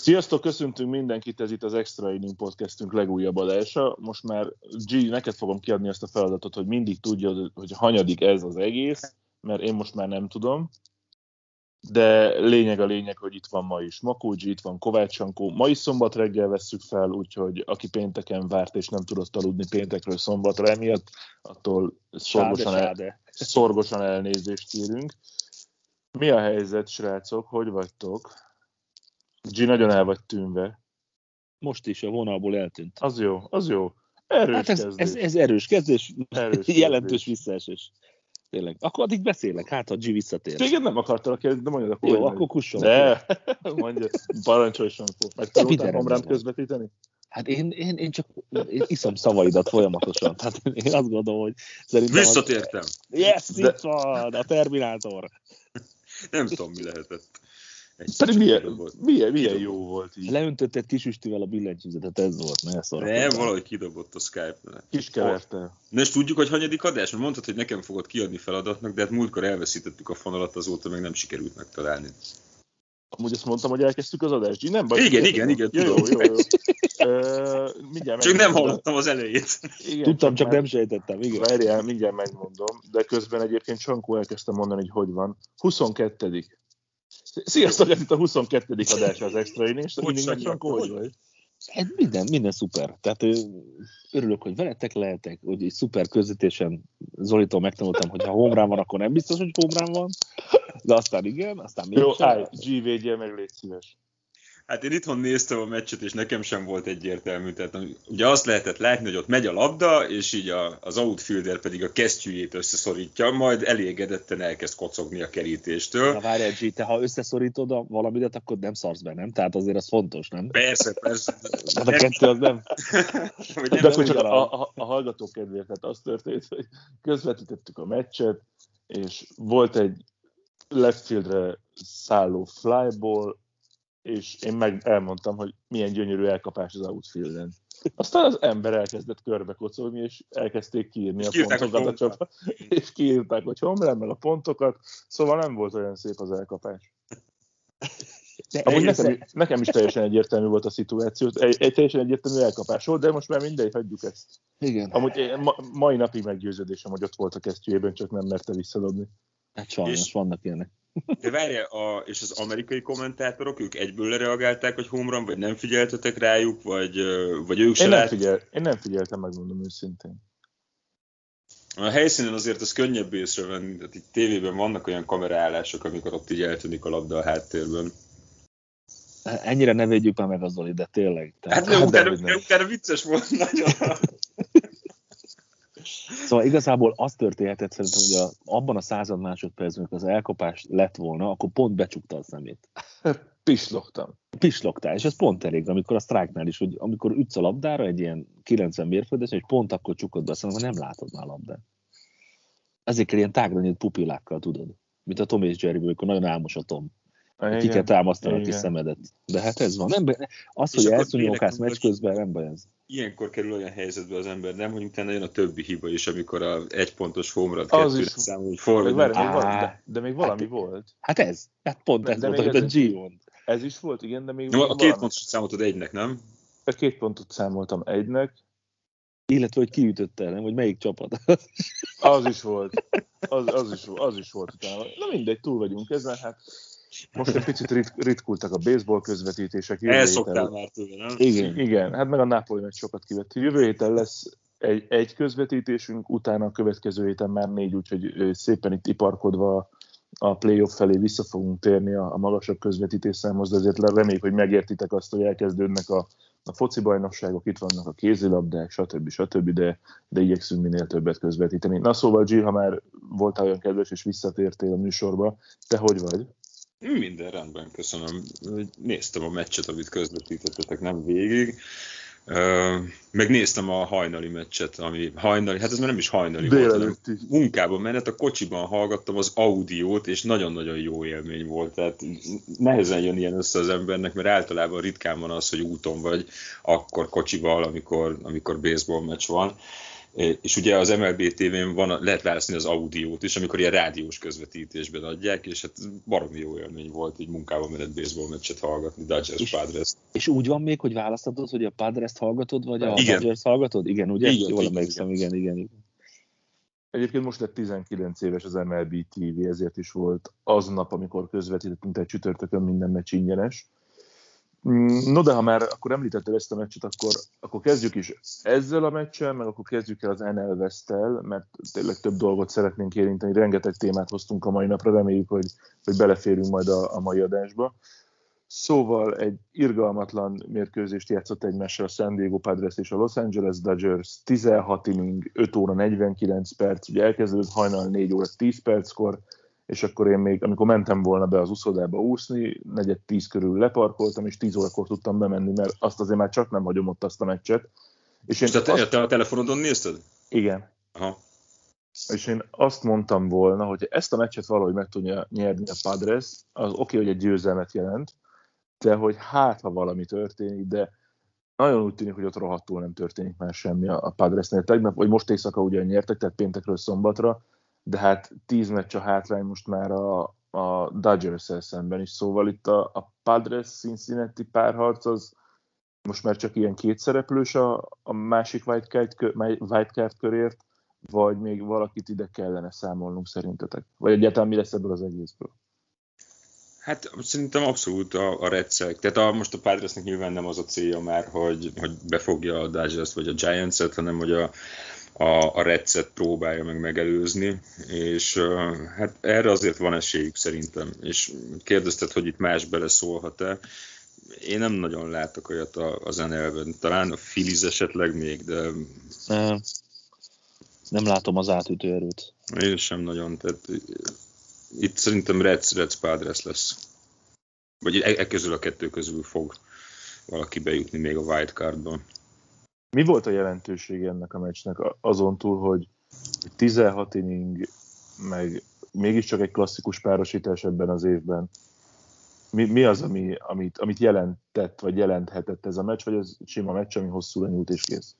Sziasztok, köszöntünk mindenkit, ez itt az Extra Inning Podcastünk legújabb adása. Most már G, neked fogom kiadni ezt a feladatot, hogy mindig tudja, hogy hanyadik ez az egész, mert én most már nem tudom. De lényeg a lényeg, hogy itt van ma is Makógyi, itt van Kovács Sankó. Ma is szombat reggel vesszük fel, úgyhogy aki pénteken várt és nem tudott aludni péntekről szombatra emiatt, attól szorgosan, el, szorgosan elnézést kérünk. Mi a helyzet, srácok? Hogy vagytok? G nagyon el vagy tűnve. Most is a vonalból eltűnt. Az jó, az jó. Erős hát ez, kezdés. ez, ez erős kezdés, Erős jelentős kezdés. visszaesés. Tényleg. Akkor addig beszélek, hát ha G visszatér. Téged nem akartalak kérdezni, de mondjad akkor. Jó, akkor kusson. De, mondja, parancsolj Sankó. Meg Omránt van? közvetíteni? Hát én, én, én csak én iszom szavaidat folyamatosan. Tehát én azt gondolom, hogy szerintem... az- Visszatértem. Yes, De- itt van, a Terminátor. Nem tudom, mi lehetett. Egy Pedig milyen, milyen, milyen jó volt így. Leöntötted kis üstűvel a billentyűzetet, ez volt, ne szar. Nem, valahogy kidobott a Skype-nál. Kis keverte. Na és tudjuk, hogy hanyadik adás? Mert mondtad, hogy nekem fogod kiadni feladatnak, de hát múltkor elveszítettük a fonalat, azóta meg nem sikerült megtalálni. Amúgy azt mondtam, hogy elkezdtük az adást. G, Nem baj. Igen, figyelj, igen, igen, Jó, jó, jó. Ö, mindjárt Csak nem hallottam az elejét. Igen, Tudtam, csak nem sejtettem, igen. Várjál, mindjárt megmondom, de közben egyébként Csankó elkezdte mondani, hogy hogy van. 22. Sziasztok, ez itt a 22. adás az Extra Innings. Hogy Mindig meg Csankó, hogy vagy? Hát minden, minden szuper. Tehát örülök, hogy veletek lehetek, hogy egy szuper közvetésen Zolitól megtanultam, hogy ha homrán van, akkor nem biztos, hogy homrán van. De aztán igen, aztán még Jó, állj, G, védjél meg, légy szíves. Hát én itthon néztem a meccset, és nekem sem volt egyértelmű. Tehát ugye azt lehetett látni, hogy ott megy a labda, és így a, az outfielder pedig a kesztyűjét összeszorítja, majd elégedetten elkezd kocogni a kerítéstől. Na várjál, G, te ha összeszorítod a valamidet, akkor nem szarsz be, nem? Tehát azért az fontos, nem? Persze, persze. Hát a kettő az nem. De akkor csak a, a, a hallgatók kedvéért, tehát az történt, hogy közvetítettük a meccset, és volt egy left fieldre szálló flyball, és én meg elmondtam, hogy milyen gyönyörű elkapás az outfielden. Aztán az ember elkezdett körbe kocogni, és elkezdték kiírni a Kiírták, hogy pontokat a csapat, és kiírták, hogy meg a pontokat, szóval nem volt olyan szép az elkapás. De Amúgy egészen- nekem, nekem is teljesen egyértelmű volt a szituáció, egy, egy teljesen egyértelmű elkapás volt, de most már mindegy, hagyjuk ezt. Igen, Amúgy én ma, mai napig meggyőződésem, hogy ott volt a kesztyűjében, csak nem merte visszadobni. Hát sajnos És- vannak ilyenek. De várjál, a, és az amerikai kommentátorok, ők egyből lereagálták, hogy home run, vagy nem figyeltetek rájuk, vagy, vagy ők se Én nem, látták? figyel, én nem figyeltem, megmondom őszintén. A helyszínen azért az könnyebb észrevenni, tehát itt tévében vannak olyan kameraállások, amikor ott így eltűnik a labda a háttérben. Ennyire ne védjük már meg az Zoli, de tényleg. Tehát, Hát, de hát utána, utána vicces volt nagyon. Szóval igazából az történhetett szerintem, hogy a, abban a század másodpercben, amikor az elkapás lett volna, akkor pont becsukta a szemét. Pislogtam. Pislogtál, és ez pont elég, amikor a strike is, hogy amikor ütsz a labdára egy ilyen 90 mérföldes, és pont akkor csukod be a szemed, nem látod már a labdát. Ezért kell ilyen tágra nyílt pupillákkal, tudod. Mint a Tom és Jerry, amikor nagyon álmos a Tom. Igen. Ki kell támasztani a szemedet. De hát ez van. Nem, baj- az, És hogy elszúnyolkálsz tényleg meccs közben, nem baj ez. Ilyenkor kerül olyan helyzetbe az ember, nem, hogy utána jön a többi hiba is, amikor a egypontos homra Az kettőre is. számol, hogy Még forrad. várj, még Á. valami, de, de még valami Hát- volt. Hát ez. Hát pont De- ez de volt, amit a ez- G mond. Ez is volt, igen, de még, No, a két pontos számoltad egynek, nem? A két pontot számoltam egynek, Illetve, hogy kiütötte el, nem? Hogy melyik csapat. az is volt. Az, az, is, az is volt utána. Na mindegy, túl vagyunk ezen, hát most egy picit rit, ritkultak a baseball közvetítések. Elszoktál héten- már tőle, nem? Igen. Igen, hát meg a Napoli meg sokat kivett. Jövő héten lesz egy, egy közvetítésünk, utána a következő héten már négy, úgyhogy szépen itt iparkodva a playoff felé vissza fogunk térni a, a magasabb közvetítés számhoz, de azért reméljük, hogy megértitek azt, hogy elkezdődnek a, a foci bajnokságok, itt vannak a kézilabdák, stb. stb., de, de igyekszünk minél többet közvetíteni. Na szóval, G, ha már voltál olyan kedves és visszatértél a műsorba, te hogy vagy? Minden rendben, köszönöm. Néztem a meccset, amit közvetítettetek, nem végig. Megnéztem a hajnali meccset, ami hajnali, hát ez már nem is hajnali volt, hanem munkában menet, a kocsiban hallgattam az audiót, és nagyon-nagyon jó élmény volt. Tehát nehezen jön ilyen össze az embernek, mert általában ritkán van az, hogy úton vagy, akkor kocsival, amikor, amikor baseball meccs van. És ugye az MLB TV-n van, lehet választani az audiót is, amikor ilyen rádiós közvetítésben adják, és hát baromi jó élmény volt így munkában menet baseball meccset hallgatni, Dodgers és, Padres. És úgy van még, hogy választhatod, hogy a Padres-t hallgatod, vagy a igen. Dodgers hallgatod? Igen, ugye? Igen, Jól emlékszem, igen, igen, igen. Egyébként most lett 19 éves az MLB TV, ezért is volt az nap, amikor közvetítettünk egy csütörtökön minden meccs ingyenes. Mm, no, de ha már akkor említetted ezt a meccset, akkor, akkor kezdjük is ezzel a meccsel, meg akkor kezdjük el az NL west mert tényleg több dolgot szeretnénk érinteni, rengeteg témát hoztunk a mai napra, reméljük, hogy, hogy beleférünk majd a, a mai adásba. Szóval egy irgalmatlan mérkőzést játszott egymással a San Diego Padres és a Los Angeles Dodgers, 16 inning, 5 óra 49 perc, ugye elkezdődött hajnal 4 óra 10 perckor, és akkor én még, amikor mentem volna be az uszodába úszni, negyed tíz körül leparkoltam, és tíz órakor tudtam bemenni, mert azt azért már csak nem hagyom ott azt a meccset. És, én te, azt... te a telefonodon nézted? Igen. Aha. És én azt mondtam volna, hogy ezt a meccset valahogy meg tudja nyerni a Padres, az oké, okay, hogy egy győzelmet jelent, de hogy hát, ha valami történik, de nagyon úgy tűnik, hogy ott rohadtul nem történik már semmi a Padresnél. Tegnap, vagy most éjszaka ugyan nyertek, tehát péntekről szombatra, de hát tíz meccs a hátrány most már a, a dodgers szemben is, szóval itt a, a Padres-Cincinnati párharc az most már csak ilyen kétszereplős a, a másik wildcard, wildcard körért, vagy még valakit ide kellene számolnunk szerintetek? Vagy egyáltalán mi lesz ebből az egészből? Hát szerintem abszolút a, a Redszek. Tehát a, most a Padresnek nyilván nem az a célja már, hogy, hogy befogja a Dodgers vagy a Giants-et, hanem hogy a, a, a Redset próbálja meg megelőzni, és hát erre azért van esélyük szerintem. És kérdezted, hogy itt más beleszólhat-e. Én nem nagyon látok olyat az nl Talán a Filiz esetleg még, de... Nem, nem látom az átütő erőt. Én sem nagyon. Tehát itt szerintem Reds, Reds Padres lesz. Vagy e, e közül a kettő közül fog valaki bejutni még a wildcardban. Mi volt a jelentőség ennek a meccsnek azon túl, hogy 16 inning, meg mégiscsak egy klasszikus párosítás ebben az évben. Mi, mi az, ami, amit, amit jelentett, vagy jelenthetett ez a meccs, vagy az sima meccs, ami hosszú nyújt és kész?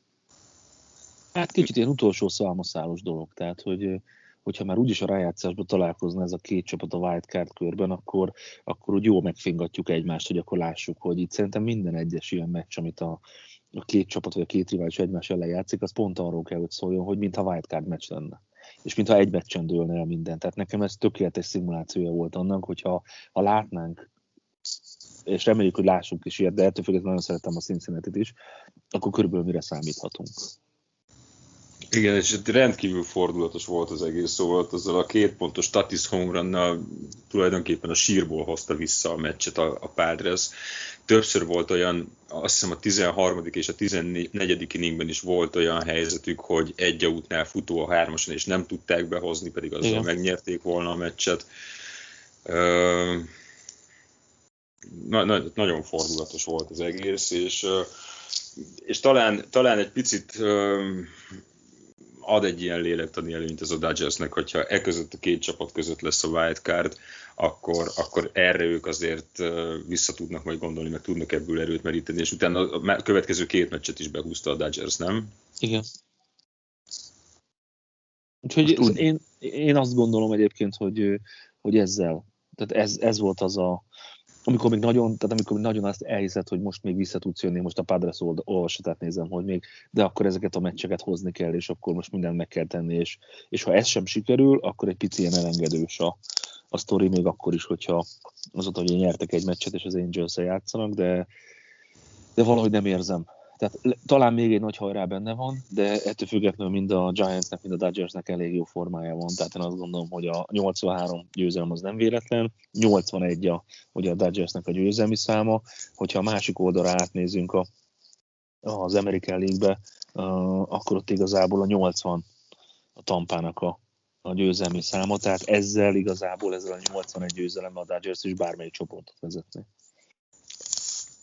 Hát kicsit ilyen utolsó szalmaszálos dolog, tehát hogy hogyha már úgyis a rájátszásban találkozna ez a két csapat a wildcard körben, akkor, akkor úgy jól megfingatjuk egymást, hogy akkor lássuk, hogy itt szerintem minden egyes ilyen meccs, amit a, a két csapat vagy a két rivális egymás ellen játszik, az pont arról kell, hogy szóljon, hogy mintha wildcard meccs lenne. És mintha egy meccsen dőlne el minden. Tehát nekem ez tökéletes szimulációja volt annak, hogyha ha látnánk és reméljük, hogy lássuk is ilyet, de ettől függetlenül nagyon szeretem a cincinnati is, akkor körülbelül mire számíthatunk. Igen, és rendkívül fordulatos volt az egész, szóval azzal a két pontos Tatis home tulajdonképpen a sírból hozta vissza a meccset a, a Padres. Többször volt olyan, azt hiszem a 13. és a 14. inningben is volt olyan helyzetük, hogy egy útnál futó a hármason, és nem tudták behozni, pedig azzal Igen. megnyerték volna a meccset. Na, na, nagyon fordulatos volt az egész, és, és talán, talán egy picit ad egy ilyen lélektani előnyt az a Dodgersnek, hogyha e között a két csapat között lesz a wildcard, akkor, akkor erre ők azért vissza tudnak majd gondolni, meg tudnak ebből erőt meríteni, és utána a következő két meccset is behúzta a Dodgers, nem? Igen. Úgyhogy én, én azt gondolom egyébként, hogy, hogy ezzel, tehát ez, ez volt az a, amikor még nagyon, tehát amikor még nagyon azt elhiszed, hogy most még vissza tudsz jönni, most a Padres olvasatát nézem, hogy még, de akkor ezeket a meccseket hozni kell, és akkor most mindent meg kell tenni, és, és ha ez sem sikerül, akkor egy pici ilyen elengedős a, a sztori, még akkor is, hogyha azóta, hogy nyertek egy meccset, és az angels játszanak, de, de valahogy nem érzem. Tehát talán még egy nagy hajrá benne van, de ettől függetlenül mind a Giantsnek, mind a Dodgersnek elég jó formája van. Tehát én azt gondolom, hogy a 83 győzelem az nem véletlen, 81 a, ugye a Dodgersnek a győzelmi száma. Hogyha a másik oldalra átnézünk a, az American League-be, uh, akkor ott igazából a 80 a Tampának a, a győzelmi száma, tehát ezzel igazából ezzel a 81 győzelem a Dodgers is bármelyik csoportot vezetni.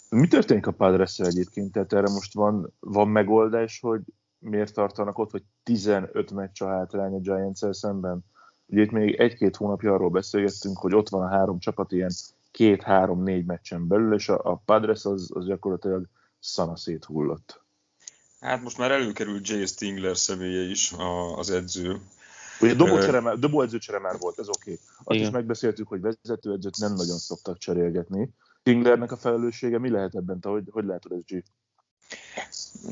Mi történik a padres egyébként? Tehát erre most van, van megoldás, hogy miért tartanak ott, hogy 15 meccs a hátrány a giants szemben? Ugye itt még egy-két hónapja arról beszélgettünk, hogy ott van a három csapat ilyen két-három-négy meccsen belül, és a, a Padres az, az gyakorlatilag szana széthullott. Hát most már előkerült Jay Stingler személye is a, az edző. Ugye dobócsere már, dobóedzőcsere már volt, ez oké. Okay. Azt Igen. is megbeszéltük, hogy vezetőedzőt nem nagyon szoktak cserélgetni. Stinglernek a felelőssége mi lehet ebben? Te hogy, hogy látod ezt, G?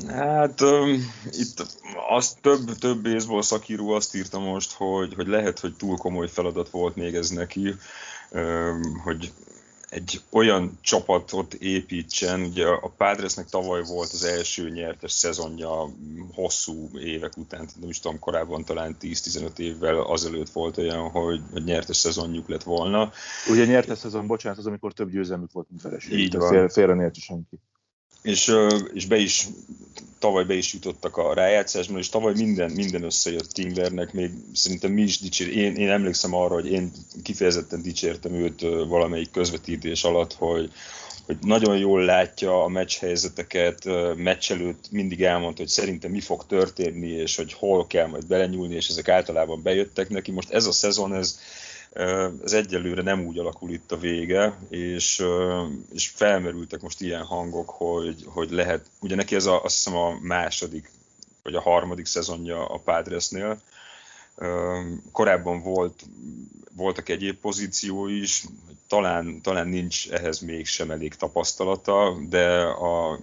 Hát um, itt az több, több baseball szakíró azt írta most, hogy, hogy lehet, hogy túl komoly feladat volt még ez neki, um, hogy egy olyan csapatot építsen, ugye a Padresnek tavaly volt az első nyertes szezonja hosszú évek után, nem is tudom, korábban talán 10-15 évvel azelőtt volt olyan, hogy, nyertes szezonjuk lett volna. Ugye nyertes szezon, bocsánat, az amikor több győzelmük volt, mint vereség. Így van. Fél, félre senki és, és be is, tavaly be is jutottak a rájátszásban, és tavaly minden, minden összejött Tinglernek, még szerintem mi is dicsér, én, én emlékszem arra, hogy én kifejezetten dicsértem őt valamelyik közvetítés alatt, hogy, hogy nagyon jól látja a meccs helyzeteket, meccs előtt mindig elmondta, hogy szerintem mi fog történni, és hogy hol kell majd belenyúlni, és ezek általában bejöttek neki. Most ez a szezon, ez, ez egyelőre nem úgy alakul itt a vége, és, és felmerültek most ilyen hangok, hogy, hogy lehet, ugye neki ez a, azt hiszem a második, vagy a harmadik szezonja a Padresnél, korábban volt, voltak egyéb pozíció is, talán, talán nincs ehhez mégsem elég tapasztalata, de a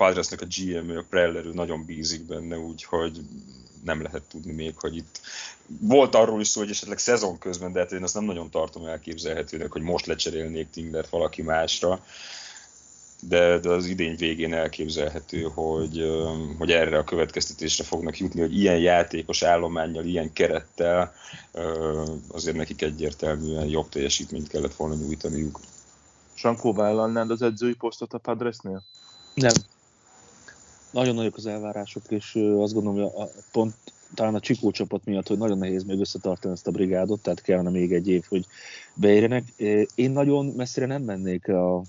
Padresnek a GM, a Preller, nagyon bízik benne, úgyhogy nem lehet tudni még, hogy itt volt arról is szó, hogy esetleg szezon közben, de hát én azt nem nagyon tartom elképzelhetőnek, hogy most lecserélnék Tinglert valaki másra, de, de az idény végén elképzelhető, hogy, hogy erre a következtetésre fognak jutni, hogy ilyen játékos állományjal, ilyen kerettel azért nekik egyértelműen jobb teljesítményt kellett volna nyújtaniuk. Sankó vállalnád az edzői posztot a Padresnél? Nem. Nagyon nagyok az elvárások, és azt gondolom, hogy a, pont talán a Csikó csapat miatt, hogy nagyon nehéz még összetartani ezt a brigádot, tehát kellene még egy év, hogy beérjenek. Én nagyon messzire nem mennék a,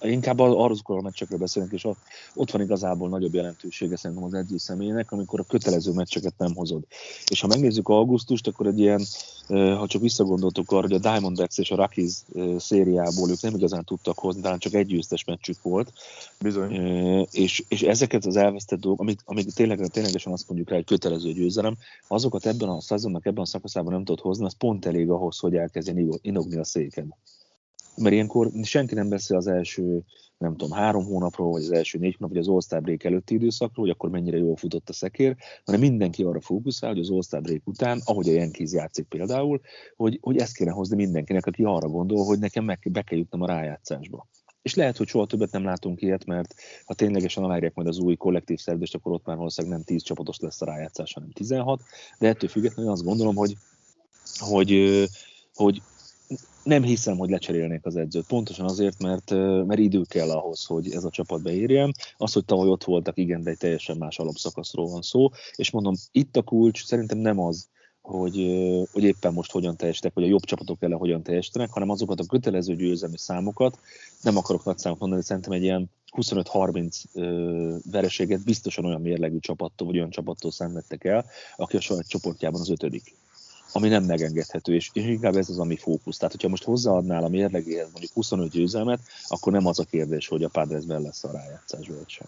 Inkább arról a meccsekre beszélünk, és ott van igazából nagyobb jelentősége szerintem az edző személynek, amikor a kötelező meccseket nem hozod. És ha megnézzük augusztust, akkor egy ilyen, ha csak visszagondoltok arra, hogy a Diamondbacks és a Rockies szériából ők nem igazán tudtak hozni, talán csak egy győztes meccsük volt. Bizony. És, és ezeket az elvesztett dolgok, amik, amik tényleg, ténylegesen azt mondjuk rá, hogy kötelező győzelem, azokat ebben a szezonnak, ebben a szakaszában nem tudod hozni, az pont elég ahhoz, hogy elkezdjen inogni a széked mert ilyenkor senki nem beszél az első, nem tudom, három hónapról, vagy az első négy hónap, vagy az All-Star előtti időszakról, hogy akkor mennyire jól futott a szekér, hanem mindenki arra fókuszál, hogy az All-Star után, ahogy a Yankees játszik például, hogy, hogy ezt kéne hozni mindenkinek, aki arra gondol, hogy nekem meg, be kell jutnom a rájátszásba. És lehet, hogy soha többet nem látunk ilyet, mert ha ténylegesen aláírják majd az új kollektív szerződést, akkor ott már valószínűleg nem 10 csapatos lesz a rájátszás, hanem 16, de ettől függetlenül azt gondolom, hogy, hogy, hogy nem hiszem, hogy lecserélnék az edzőt. Pontosan azért, mert, mert idő kell ahhoz, hogy ez a csapat beérjen. Az, hogy tavaly ott voltak, igen, de egy teljesen más alapszakaszról van szó. És mondom, itt a kulcs szerintem nem az, hogy, hogy éppen most hogyan teljesítek, vagy a jobb csapatok ellen hogyan teljesítenek, hanem azokat a kötelező győzelmi számokat, nem akarok nagy számot mondani, szerintem egy ilyen 25-30 vereséget biztosan olyan mérlegű csapattól, vagy olyan csapattól szenvedtek el, aki a saját csoportjában az ötödik ami nem megengedhető, és, és inkább ez az, ami fókusz. Tehát, hogyha most hozzáadnál a mérlegéhez mondjuk 25 győzelmet, akkor nem az a kérdés, hogy a Padresben lesz a rájátszás, vagy sem.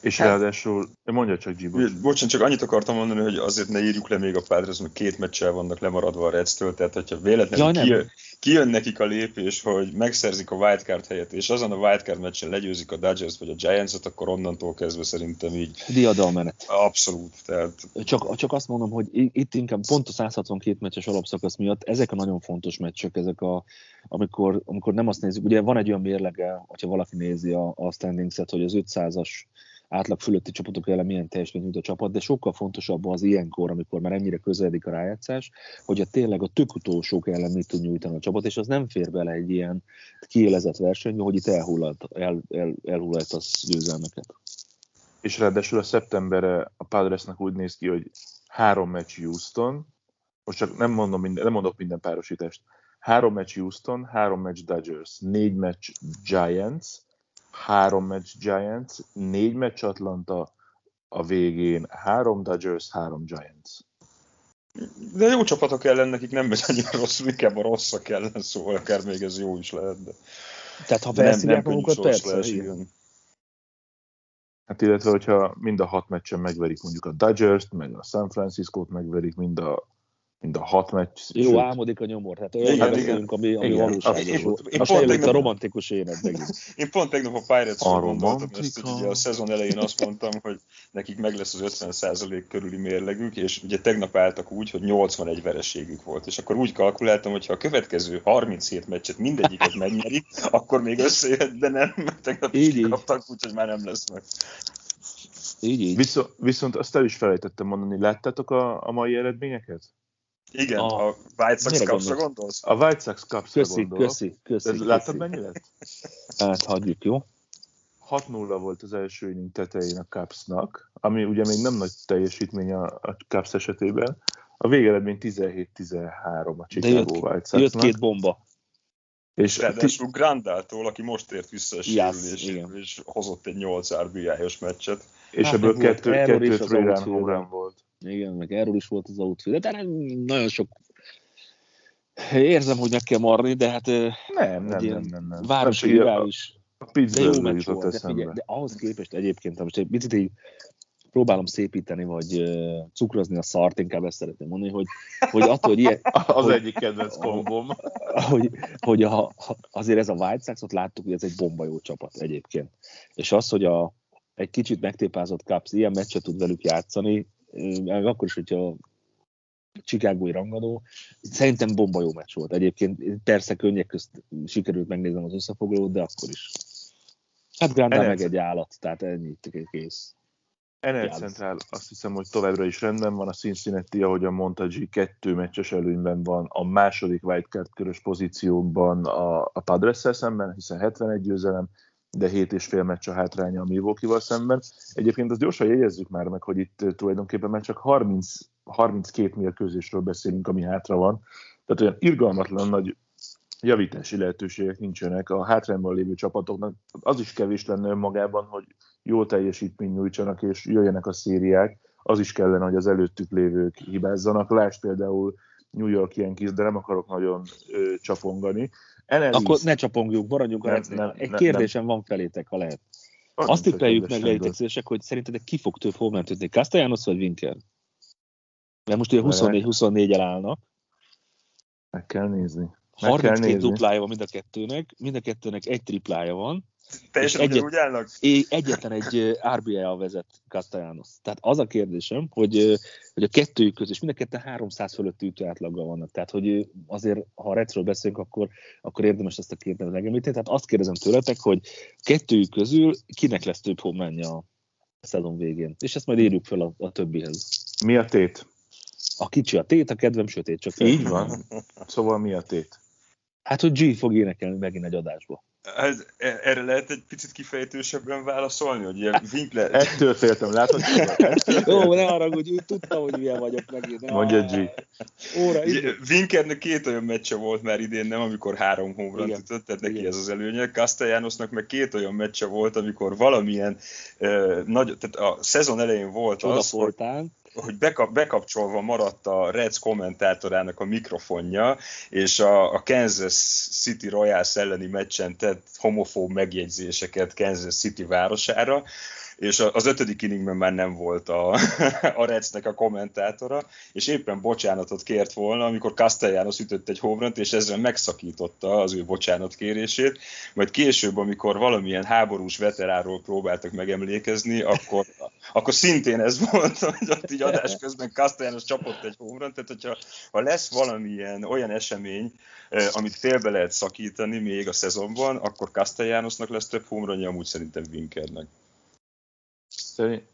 És hát, ráadásul, mondja csak G. Bocsánat, csak annyit akartam mondani, hogy azért ne írjuk le még a Padres, mert két meccsel vannak lemaradva a Reds-től, tehát hogyha véletlenül ja, kijön, kijön nekik a lépés, hogy megszerzik a wildcard helyet, és azon a wildcard meccsen legyőzik a Dodgers vagy a Giants-ot, akkor onnantól kezdve szerintem így... Diadalmenet. Abszolút. Tehát... Csak, csak azt mondom, hogy itt inkább pont a 162 meccses alapszakasz miatt ezek a nagyon fontos meccsek, ezek a, amikor, amikor nem azt nézzük, ugye van egy olyan mérlege, hogyha valaki nézi a, a standings-et, hogy az 500-as átlag fölötti csapatok ellen milyen teljesítmény nyújt a csapat, de sokkal fontosabb az ilyenkor, amikor már ennyire közeledik a rájátszás, hogy a tényleg a tök utolsók ellen mit tud nyújtani a csapat, és az nem fér bele egy ilyen kiélezett versenybe, hogy itt elhullalt, el, el, elhullalt az győzelmeket. És ráadásul a szeptemberre a Padresnek úgy néz ki, hogy három meccs Houston, most csak nem, mondom minden, nem mondok minden párosítást, három meccs Houston, három meccs Dodgers, négy meccs Giants, három meccs Giants, négy meccs Atlanta, a végén három Dodgers, három Giants. De jó csapatok ellen nekik nem megy annyira rossz, inkább a rosszak ellen, szóval akár még ez jó is lehet. De Tehát ha könnyű magukat, persze, igen. Hát illetve, hogyha mind a hat meccsen megverik mondjuk a Dodgers-t, meg a San Francisco-t megverik, mind a, mind a hat meccs. Jó, sőt, álmodik a nyomor. Tehát olyan Igen, beszélünk, ami, ami Igen, valóságos volt. Én A pont fejlődött tegnap- a romantikus élet megint. Én pont tegnap a pirates A gondoltam ezt, hogy ugye a szezon elején azt mondtam, hogy nekik meg lesz az 50% körüli mérlegük, és ugye tegnap álltak úgy, hogy 81 vereségük volt. És akkor úgy kalkuláltam, hogy ha a következő 37 meccset mindegyiket megnyerik, akkor még összejött, de nem, mert tegnap is kikaptak, úgyhogy már nem lesz meg. Így, így. Viszont, viszont azt el is felejtettem mondani, láttátok a, a mai eredményeket? Igen, A- a White Sox Cubs-ra gondolsz? A White Sox Cubs-ra Köszi, gondolok. köszi, köszi. Ez, láttad köszi. mennyi lett? Hát hagyjuk, jó? 6-0 volt az első inning tetején a Cubsnak, ami ugye még nem nagy teljesítmény a, a Cubs esetében. A végeredmény 17-13 a Chicago jött- White Jött Soxnak. két bomba. És ti, Ráadásul Grandától, aki most ért vissza a Yes, sérüléséből, igen. és hozott egy 8 RBI-os meccset. és Hát ebből kettő, kettő run volt. Igen, meg erről is volt az outfield. De nem, nagyon sok érzem, hogy meg kell marni, de hát Nem, nem, nem, nem. nem. városi rivális. A De jó meccs volt, de figyelj, de ahhoz képest egyébként, most egy picit így próbálom szépíteni, vagy uh, cukrozni a szart, inkább ezt szeretném mondani, hogy, hogy attól, hogy ilyen, Az hogy- egyik kedvenc kombom. hogy, hogy a, azért ez a White Sox, láttuk, hogy ez egy bomba jó csapat egyébként. És az, hogy a, egy kicsit megtépázott Cubs ilyen meccset tud velük játszani, meg akkor is, hogyha Chicagói rangadó, szerintem bomba jó meccs volt. Egyébként persze könnyek közt sikerült megnéznem az összefoglalót, de akkor is. Hát Grandal NL meg egy állat, tehát ennyi kész. NL. Central azt hiszem, hogy továbbra is rendben van. A Cincinnati, ahogyan mondta G, kettő meccses előnyben van. A második wildcard körös pozícióban a, a padres szemben, hiszen 71 győzelem, de 7 és fél meccs a hátránya a Milwaukee-val szemben. Egyébként azt gyorsan jegyezzük már meg, hogy itt eh, tulajdonképpen már csak 30, 32 mérkőzésről beszélünk, ami hátra van. Tehát olyan irgalmatlan nagy javítási lehetőségek nincsenek. A hátrányban lévő csapatoknak az is kevés lenne önmagában, hogy jó teljesítmény nyújtsanak és jöjjenek a szériák. Az is kellene, hogy az előttük lévők hibázzanak. Lásd például New York Yankees, de nem akarok nagyon ö, csapongani. NL Akkor ne csapongjuk, maradjunk a Nem, rendszerben. nem, Egy nem, kérdésem van felétek, ha lehet. az Azt tippeljük meg, legytek szívesek, hogy szerintetek ki fog több homerunt ütni, Castellanos vagy Winker? Mert most ugye 24-24-el állnak, Meg kell nézni. Meg kell 32 nézni. duplája van mind a kettőnek, mind a kettőnek egy triplája van, Teljesen egyet- ugyanúgy állnak? egyetlen egy RBI-jal vezet Castellanos. Tehát az a kérdésem, hogy, hogy a kettőjük között, és mind a ketten 300 fölötti ütő átlaggal vannak. Tehát, hogy azért, ha a retről beszélünk, akkor, akkor érdemes ezt a két nevet megemlíteni. Tehát azt kérdezem tőletek, hogy kettőjük közül kinek lesz több homlánja a szezon végén. És ezt majd írjuk fel a, a többihez. Mi a tét? A kicsi a tét, a kedvem sötét, csak Így van. Szóval mi a tét? Hát, hogy G fog énekelni megint egy adásba. Ez, e- erre lehet egy picit kifejtősebben válaszolni, hogy ilyen Winkler... Ettől féltem, látod? Jó, ne arra, hogy úgy tudtam, hogy milyen vagyok megint. Mondja G. Óra, idő. Winkernek két olyan meccse volt már idén, nem, amikor három home Igen. ütött, tehát neki Igen. ez az előnye. Castellanosnak meg két olyan meccse volt, amikor valamilyen uh, nagy, tehát a szezon elején volt Csoda az, hogy. Hogy bekap, bekapcsolva maradt a Reds kommentátorának a mikrofonja, és a, a Kansas City Royals elleni meccsen tett homofób megjegyzéseket Kansas City városára, és az ötödik inningben már nem volt a, a Redsnek a kommentátora, és éppen bocsánatot kért volna, amikor Castellanos ütött egy homerun és ezzel megszakította az ő bocsánat kérését, majd később, amikor valamilyen háborús veteráról próbáltak megemlékezni, akkor, akkor szintén ez volt, hogy ott így adás közben Castellanos csapott egy homerun, tehát hogyha ha lesz valamilyen olyan esemény, eh, amit félbe lehet szakítani még a szezonban, akkor Castellanosnak lesz több homerunja, amúgy szerintem Winkernek.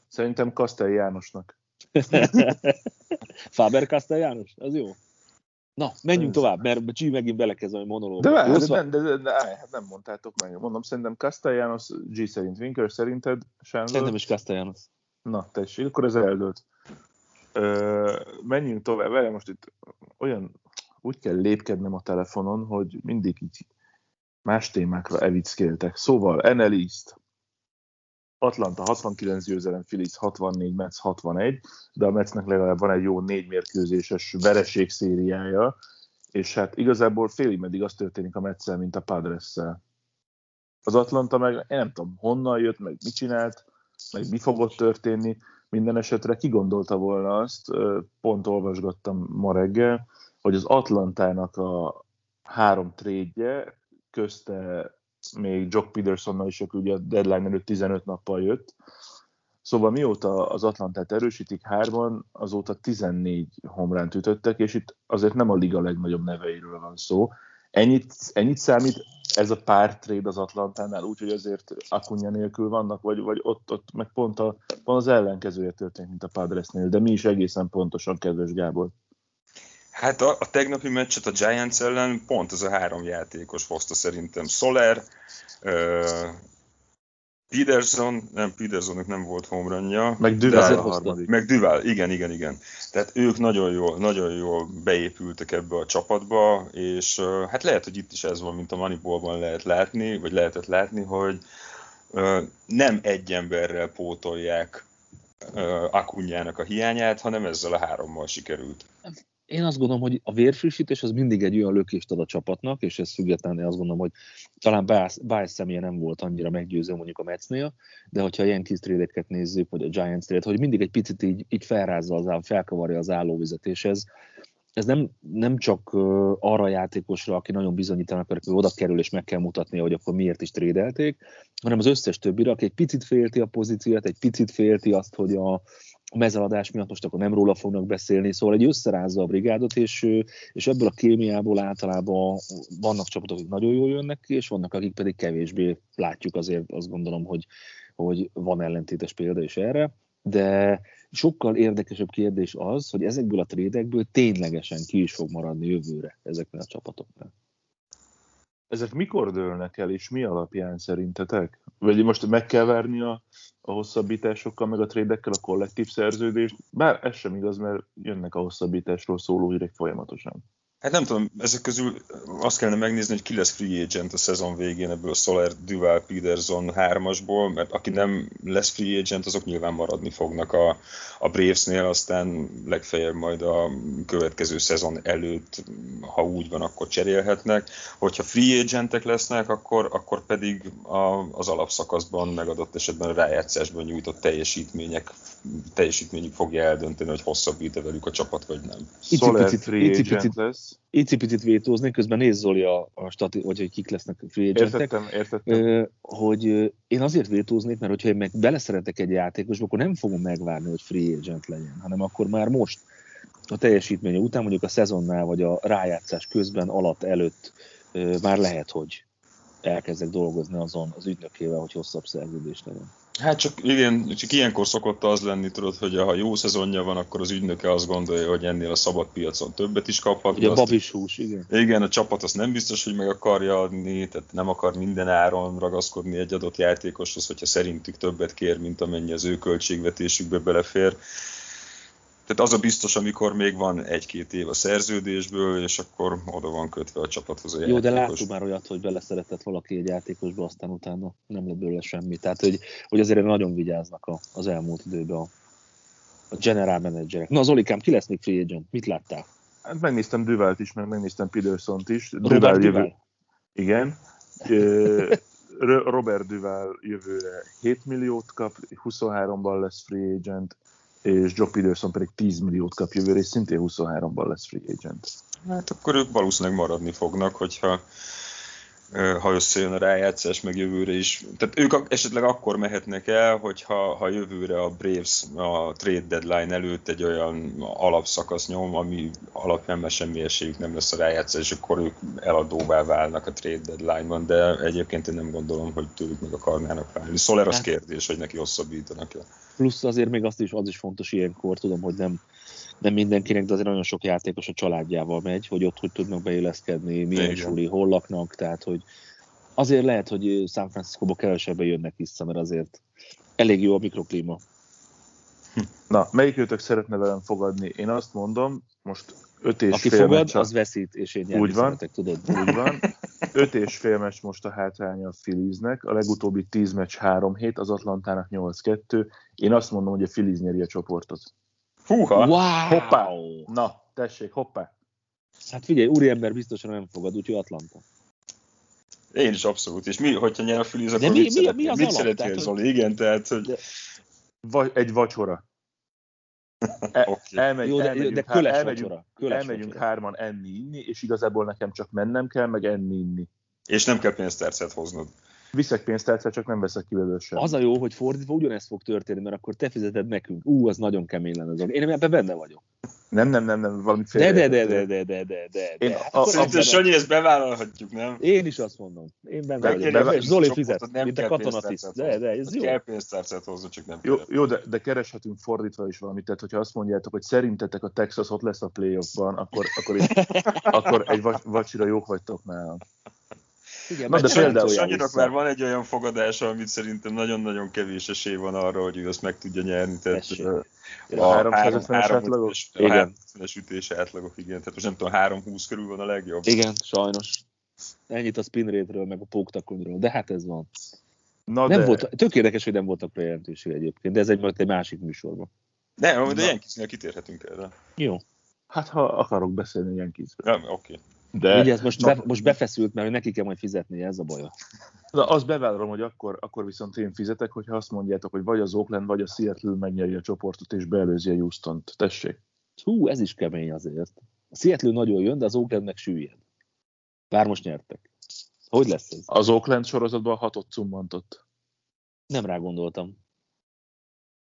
Szerintem Kastel Jánosnak. Faber Kastel János? Az jó. Na, menjünk tovább, mert G megint belekezd a monológ. De, de, de, de, de, de, hát nem mondtátok meg. Mondom, szerintem Castellanos, G szerint Winker, szerinted Sándor? Szerintem is Castellanos. Na, tessék, akkor ez eldőlt. Ö, menjünk tovább. Várj, most itt olyan, úgy kell lépkednem a telefonon, hogy mindig így más témákra evickéltek. Szóval, NL East. Atlanta 69 győzelem, Phillies 64, Mets 61, de a Metsnek legalább van egy jó négy mérkőzéses vereség szériája, és hát igazából félig meddig az történik a Metszel, mint a padres. Az Atlanta meg én nem tudom, honnan jött, meg mit csinált, meg mi fogott történni, minden esetre kigondolta volna azt, pont olvasgattam ma reggel, hogy az Atlantának a három trédje közte még Jock Petersonnal is, aki ugye a deadline előtt 15 nappal jött. Szóval mióta az Atlantát erősítik hárman, azóta 14 homránt ütöttek, és itt azért nem a liga legnagyobb neveiről van szó. Ennyit, ennyit számít ez a pár trade az Atlantánál, úgyhogy azért Akunya nélkül vannak, vagy, vagy ott, ott meg pont, a, pont az ellenkezője történt, mint a Padresnél, de mi is egészen pontosan, kedves Gábor. Hát a, a tegnapi meccset a Giants ellen pont ez a három játékos hozta szerintem. Soler, uh, Peterson, nem, Petersonnak nem volt homerunja. Meg Duval a harmadik. Meg Duval, igen, igen, igen. Tehát ők nagyon jól, nagyon jól beépültek ebbe a csapatba, és uh, hát lehet, hogy itt is ez van, mint a Moneyballban lehet látni, vagy lehetett látni, hogy uh, nem egy emberrel pótolják uh, Akunyának a hiányát, hanem ezzel a hárommal sikerült én azt gondolom, hogy a vérfrissítés az mindig egy olyan lökést ad a csapatnak, és ez függetlenül azt gondolom, hogy talán Bias személye nem volt annyira meggyőző mondjuk a Metsnél, de hogyha ilyen kis trédeket nézzük, vagy a Giants trédet, hogy mindig egy picit így, így felrázza az áll, felkavarja az állóvizet, és ez, ez nem, nem csak arra a játékosra, aki nagyon bizonyítanak, hogy oda kerül és meg kell mutatni, hogy akkor miért is trédelték, hanem az összes többire, aki egy picit félti a pozíciót, egy picit félti azt, hogy a, a mezeladás miatt most akkor nem róla fognak beszélni, szóval egy összerázza a brigádot, és, és ebből a kémiából általában vannak csapatok, akik nagyon jól jönnek ki, és vannak, akik pedig kevésbé látjuk azért, azt gondolom, hogy, hogy van ellentétes példa is erre, de sokkal érdekesebb kérdés az, hogy ezekből a trédekből ténylegesen ki is fog maradni jövőre ezeknél a csapatoknál. Ezek mikor dőlnek el, és mi alapján szerintetek? Vagy most meg kell várni a a hosszabbításokkal, meg a trédekkel a kollektív szerződést, bár ez sem igaz, mert jönnek a hosszabbításról szóló hírek folyamatosan. Hát nem tudom, ezek közül azt kellene megnézni, hogy ki lesz free agent a szezon végén ebből a Soler, Duval, Peterson hármasból, mert aki nem lesz free agent, azok nyilván maradni fognak a, a Bravesnél, aztán legfeljebb majd a következő szezon előtt, ha úgy van, akkor cserélhetnek. Hogyha free agentek lesznek, akkor, akkor pedig a, az alapszakaszban, megadott esetben a rájátszásban nyújtott teljesítmények, teljesítményük fogja eldönteni, hogy hosszabbít-e velük a csapat, vagy nem. Soler free agent lesz icipicit vétózni, közben néz Zoli a, a stati, vagy hogy kik lesznek free agentek. Értettem, értettem. Hogy én azért vétóznék, mert hogyha én meg beleszeretek egy játékosba, akkor nem fogom megvárni, hogy free agent legyen, hanem akkor már most a teljesítménye után, mondjuk a szezonnál, vagy a rájátszás közben, alatt, előtt már lehet, hogy elkezdek dolgozni azon az ügynökével, hogy hosszabb szerződés legyen. Hát csak igen, csak ilyenkor szokott az lenni, tudod, hogy ha jó szezonja van, akkor az ügynöke azt gondolja, hogy ennél a szabad piacon többet is kaphat. Ugye a babis hús, igen. Igen, a csapat azt nem biztos, hogy meg akarja adni, tehát nem akar minden áron ragaszkodni egy adott játékoshoz, hogyha szerintük többet kér, mint amennyi az ő költségvetésükbe belefér. Tehát az a biztos, amikor még van egy-két év a szerződésből, és akkor oda van kötve a csapathoz a Jó, játékos. de láttuk már olyat, hogy beleszeretett valaki egy játékosba, aztán utána nem lett belőle semmi. Tehát, hogy, hogy azért nagyon vigyáznak a, az elmúlt időben a, a general managerek. Na, Zolikám, ki lesz még free agent? Mit láttál? Hát megnéztem Duvalt is, meg megnéztem Petersont is. Robert Duval, Duval? Igen. Robert Duval jövőre 7 milliót kap, 23-ban lesz free agent, és Joe Peterson pedig 10 milliót kap jövőre, és szintén 23-ban lesz free agent. Hát akkor ők valószínűleg maradni fognak, hogyha ha összejön a rájátszás, meg jövőre is. Tehát ők esetleg akkor mehetnek el, hogyha ha jövőre a Braves a trade deadline előtt egy olyan alapszakasz nyom, ami alapján már semmi esélyük nem lesz a rájátszás, és akkor ők eladóvá válnak a trade deadline-ban, de egyébként én nem gondolom, hogy tőlük meg akarnának válni. Szoler az hát, kérdés, hogy neki hosszabbítanak. Plusz azért még azt is, az is fontos ilyenkor, tudom, hogy nem nem mindenkinek, de azért nagyon sok játékos a családjával megy, hogy ott hogy tudnak beilleszkedni, milyen suli, hol laknak, tehát hogy azért lehet, hogy San Francisco-ba kevesebben jönnek vissza, mert azért elég jó a mikroklíma. Na, melyik őtök szeretne velem fogadni? Én azt mondom, most öt és Aki fél fogad, meccs az veszít, és én Úgy van. szeretek, tudod. Úgy van. Öt és fél meccs most a hátránya a Philliesnek, a legutóbbi tíz meccs három hét, az Atlantának 8-2. Én azt mondom, hogy a Phillies nyeri a csoportot. Húha! Wow! Hoppá! Na, tessék, hoppá! Hát figyelj, úriember biztosan nem fogad, úgyhogy Atlanta. Én is abszolút. És mi, hogyha nyer a Phillies, De akkor mi- mit, mi- szeretnél? mi az mit szeretnél, Tehát, Zoli? Igen, tehát, hogy... Vagy egy vacsora. E, Oké. elmegy, Jó, de, elmegyünk, de köles elmegyünk, vacsora. Köles elmegyünk vacsora. hárman enni, inni, és igazából nekem csak mennem kell, meg enni, inni. És nem kell pénztárcát hoznod. Viszek pénztárcát, csak nem veszek ki belőle sem. Az a jó, hogy fordítva ugyanezt fog történni, mert akkor te fizeted nekünk. Ú, az nagyon kemény lenne. Az. Én ebben benne vagyok. Nem, nem, nem, nem, valami De, de, de, de, de, de, de, de. Én de. a- Hát a- akkor Szerintem abban- Sanyi, ezt bevállalhatjuk, nem? Én is azt mondom. Én benne Be- vagyok. be- Be- Zoli fizet, nem mint a pénztárcát De, de, ez hozni. jó. Kell pénztárcát hozni, csak nem Jó, jó de, de kereshetünk fordítva is valamit, tehát hogyha azt mondjátok, hogy szerintetek a Texas ott lesz a playoffban, akkor, akkor, itt, akkor egy vac- vacsira jók vagytok nálam. Igen, Na, de például- vissza. már van egy olyan fogadása, amit szerintem nagyon-nagyon kevés esély van arra, hogy ő azt meg tudja nyerni. Tehát ö, A 350-es átlagok? ütés- a Igen. 350-es ütése átlagok, igen. Tehát most nem tudom, 3-20 körül van a legjobb. Igen, sajnos. Ennyit a spin rate-ről, meg a póktakonyról, de hát ez van. Na Nem de, volt, tök érdekes, hogy nem voltak bejelentések egyébként, de ez egy, majd egy másik műsorban. Nem, de Na. Yankeesnél kitérhetünk erre. Jó. hát ha akarok beszélni ilyen kizről. Ja, oké. De Vigyázz, most, na, be, most befeszült, mert neki kell majd fizetnie, ez a baja. na, azt bevállalom, hogy akkor, akkor viszont én fizetek, hogyha azt mondjátok, hogy vagy az Oakland, vagy a Seattle megnyeri a csoportot, és beelőzi a Houston-t. Tessék. Hú, ez is kemény azért. A Seattle nagyon jön, de az Oakland meg süllyed. Bár most nyertek. Hogy lesz ez? Az Oakland sorozatban hatot cummantott. Nem rá gondoltam.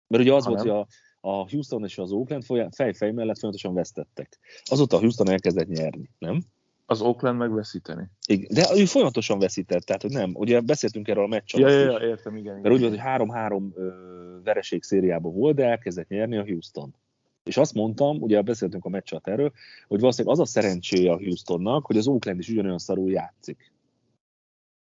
Mert ugye az Ha volt, nem? hogy a, a Houston és az Oakland fej-fej mellett folyamatosan vesztettek. Azóta a Houston elkezdett nyerni, nem? Az Oakland megveszíteni. Igen. De ő folyamatosan veszített, tehát hogy nem. Ugye beszéltünk erről a meccsen. Ja, ja, ja, értem, igen. Mert igen. úgy volt, hogy 3-3 ö, vereség szériában volt, de elkezdett nyerni a Houston. És azt mondtam, ugye beszéltünk a meccsat erről, hogy valószínűleg az a szerencséje a Houstonnak, hogy az Oakland is ugyanolyan szarul játszik.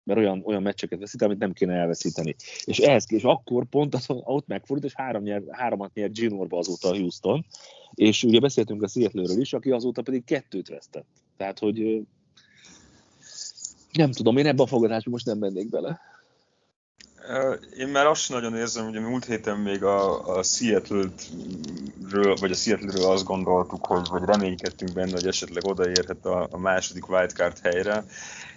Mert olyan, olyan meccseket veszít, amit nem kéne elveszíteni. És ehhez és akkor pont az, ott megfordult, és három nyer, háromat nyert Ginorba azóta a Houston. És ugye beszéltünk a Seattle-ről is, aki azóta pedig kettőt vesztett. Tehát, hogy nem tudom, én ebben a fogadásban most nem mennék bele. Én már azt nagyon érzem, hogy múlt héten még a, a Seattle-ről, vagy a Seattle-ről azt gondoltuk, hogy, vagy reménykedtünk benne, hogy esetleg odaérhet a, a második wildcard helyre.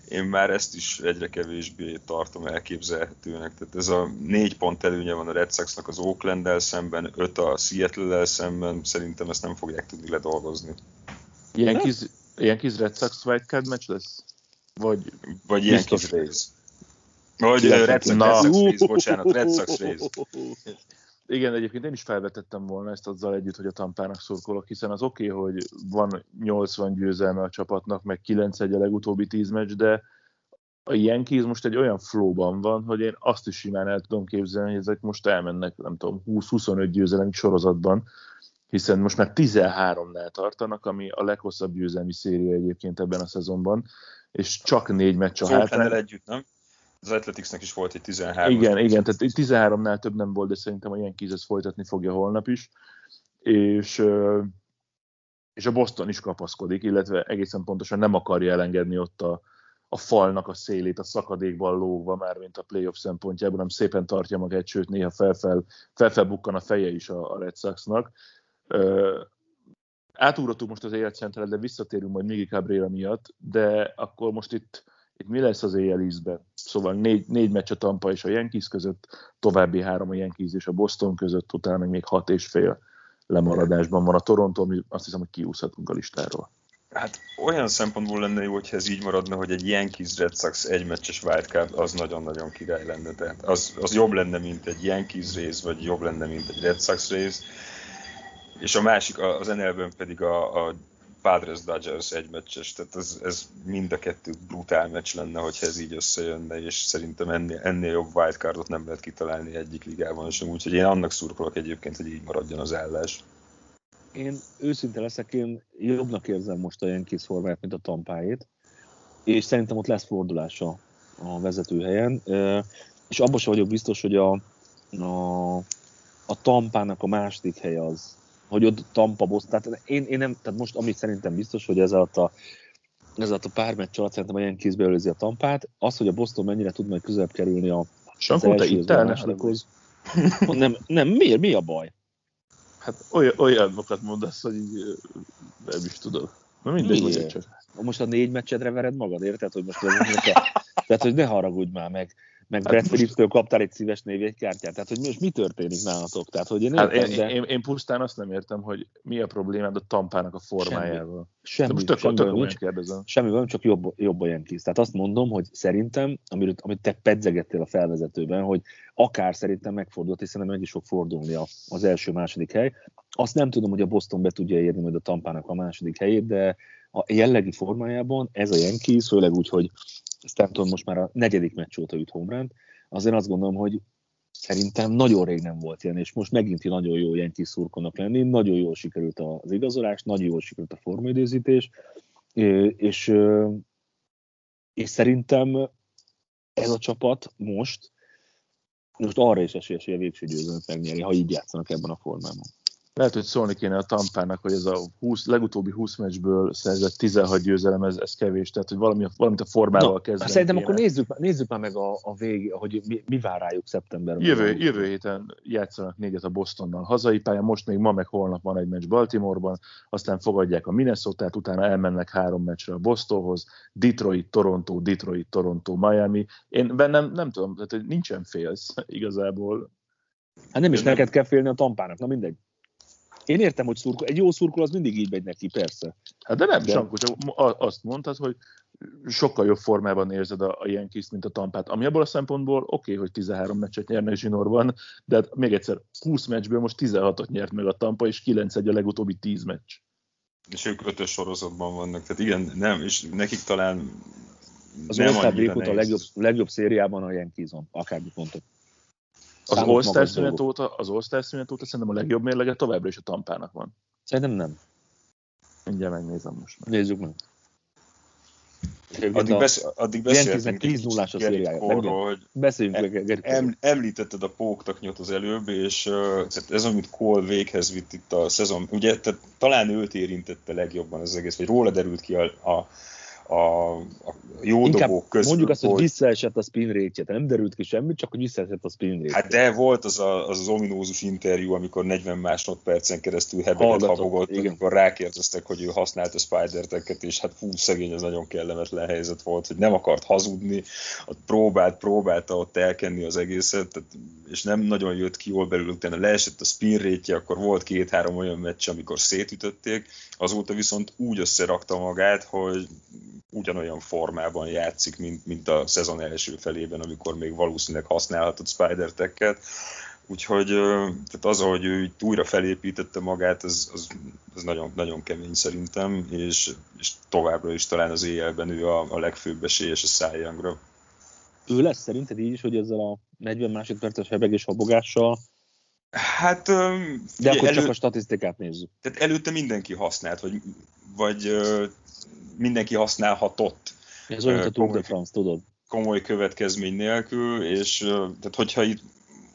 Én már ezt is egyre kevésbé tartom elképzelhetőnek. Tehát ez a négy pont előnye van a Red Sox-nak az Oakland-del szemben, öt a Seattle-del szemben, szerintem ezt nem fogják tudni ledolgozni. Ilyen kis, ilyen kis Red Sox wildcard meccs lesz? Vagy Vagy ilyen kis Rays. Vagy Red Sox, Na. Red Sox Rays, bocsánat, Red Sox. Igen, egyébként én is felvetettem volna ezt azzal együtt, hogy a Tampának szurkolok, hiszen az oké, okay, hogy van 80 győzelme a csapatnak, meg 9 egy a legutóbbi 10 meccs, de a Yankees most egy olyan flowban van, hogy én azt is simán el tudom képzelni, hogy ezek most elmennek, nem tudom, 20-25 győzelem sorozatban, hiszen most már 13-nál tartanak, ami a leghosszabb győzelmi széria egyébként ebben a szezonban, és csak négy meccs a Oakland-el hátrány. együtt, nem? Az Athleticsnek is volt egy 13 Igen, igen, tehát itt 13-nál több nem volt, de szerintem a Yankees ezt folytatni fogja holnap is. És, és a Boston is kapaszkodik, illetve egészen pontosan nem akarja elengedni ott a, a falnak a szélét, a szakadékban lógva, már mint a playoff szempontjából, hanem szépen tartja magát, sőt néha felfel, felfelbukkan a feje is a, a Red Soxnak. Ö, átugrottuk most az éjjelcentret, de visszatérünk majd Migi Cabrera miatt, de akkor most itt, itt mi lesz az éjjel ízben? Szóval négy, négy meccs a Tampa és a Yankees között, további három a Yankees és a Boston között, utána még hat és fél lemaradásban van a Toronto, ami azt hiszem, hogy kiúszhatunk a listáról. Hát olyan szempontból lenne jó, hogyha ez így maradna, hogy egy Yankees Red Sox egymeccses wildcard az nagyon-nagyon király lenne. Tehát az, az jobb lenne, mint egy Yankees rész, vagy jobb lenne, mint egy Red Sox rész. És a másik, az NL-ben pedig a, a Padres Dodgers egymeccses, tehát ez, ez mind a kettő brutál meccs lenne, hogyha ez így összejönne, és szerintem ennél, ennél jobb wildcardot nem lehet kitalálni egyik ligában sem, úgyhogy én annak szurkolok egyébként, hogy így maradjon az állás. Én őszinte leszek, én jobbnak érzem most a Yankees formáját, mint a tampáét, és szerintem ott lesz fordulása a vezetőhelyen, és abban sem vagyok biztos, hogy a, a, a tampának a második helye az, hogy ott Tampa Boston, tehát én, én nem, tehát most amit szerintem biztos, hogy ez alatt a ez alatt a pár meccs alatt szerintem a Yankees beölözi a tampát. Az, hogy a Boston mennyire tud majd közelebb kerülni a Sankó, te itt Nem, nem, miért? Mi a baj? Hát olyan, olyanokat mondasz, hogy így, nem is tudok. Na mindegy, Miért? csak. Most a négy meccsedre vered magad, érted? Hogy most ez, tehát, hogy ne haragudj már meg meg hát Brad Phillips-től kaptál egy szíves névjegykártyát. Tehát, hogy most mi történik nálatok? Tehát, hogy én, hát értem, én, de... én, én, pusztán azt nem értem, hogy mi a problémád a tampának a formájával. Semmi, semmi, most semmi, semmi nincs, kérdezem. Semmi van, csak jobb, jobb a Yankees. Tehát azt mondom, hogy szerintem, amit, amit te pedzegettél a felvezetőben, hogy akár szerintem megfordult, hiszen meg is fog fordulni az első-második hely. Azt nem tudom, hogy a Boston be tudja érni majd a tampának a második helyét, de a jellegi formájában ez a Yankees, főleg úgy, hogy Stanton most már a negyedik meccs óta üt homerun azért azt gondolom, hogy szerintem nagyon rég nem volt ilyen, és most megint nagyon jó kis szurkonak lenni, nagyon jól sikerült az igazolás, nagyon jól sikerült a formaidőzítés, és, és szerintem ez a csapat most, most arra is esélyes, hogy a végső győzelmet megnyeri, ha így játszanak ebben a formában. Lehet, hogy szólni kéne a Tampának, hogy ez a 20, legutóbbi 20 meccsből szerzett 16 győzelem, ez, ez kevés, tehát hogy valami, valamit a formával no, kezdeni Szerintem kéne. akkor nézzük, nézzük már meg a, a vég, hogy mi, mi vár rájuk szeptemberben. Jövő, jövő héten játszanak négyet a Bostonnal hazai pályán, most még ma meg holnap van egy meccs Baltimoreban, aztán fogadják a minnesota utána elmennek három meccsre a Bostonhoz, Detroit, Toronto, Detroit, Toronto, Miami. Én bennem nem tudom, tehát hogy nincsen félsz igazából. Hát nem is nem... neked kell félni a tampának, na mindegy. Én értem, hogy szurkol. Egy jó szurkol az mindig így megy neki, persze. Hát de nem, de... Sankó, csak azt mondtad, hogy sokkal jobb formában érzed a, a Yankees, mint a Tampát. Ami abból a szempontból oké, okay, hogy 13 meccset nyernek zsinórban, de hát még egyszer, 20 meccsből most 16-ot nyert meg a Tampa, és 9 egy a legutóbbi 10 meccs. És ők ötös sorozatban vannak, tehát igen, nem, és nekik talán az nem a legjobb, legjobb szériában a Yankees-on, akármit mondtok. Az All-Star szünet óta, az All-Star szünet óta szerintem a legjobb mérlege továbbra is a tampának van. Szerintem nem. Mindjárt megnézem most. Meg. Nézzük meg. Addig, besz, addig beszéltünk 10 0 a szériája. hogy Beszéljünk em, em, említetted a póktaknyot az előbb, és uh, tehát ez, amit Cole véghez vitt itt a szezon, ugye tehát talán őt érintette legjobban az egész, vagy róla derült ki a, a a, a jó Inkább dobók közül. Mondjuk azt, hogy visszaesett a spin rate nem derült ki semmit, csak hogy visszaesett a spin rate Hát de volt az, a, az, az ominózus interjú, amikor 40 másodpercen keresztül hebeget habogott, igen. amikor rákérdeztek, hogy ő használta spider és hát fú, szegény, az nagyon kellemetlen helyzet volt, hogy nem akart hazudni, ott próbált, próbálta ott elkenni az egészet, tehát, és nem nagyon jött ki jól belül, utána leesett a spin rate akkor volt két-három olyan meccs, amikor szétütötték, azóta viszont úgy összerakta magát, hogy ugyanolyan formában játszik, mint, mint a szezon első felében, amikor még valószínűleg használhatott spider -teket. Úgyhogy tehát az, ahogy ő újra felépítette magát, az, az, az nagyon, nagyon kemény szerintem, és, és továbbra is talán az éjjelben ő a, a legfőbb esélyes a szájangra. Ő lesz szerinted így is, hogy ezzel a 40 másodperces hebegés habogással Hát... De akkor elő... csak a statisztikát nézzük. Tehát előtte mindenki használt, vagy, vagy mindenki használhatott. Ez olyan, mint a Tour de France, tudod. Komoly következmény nélkül, és tehát hogyha itt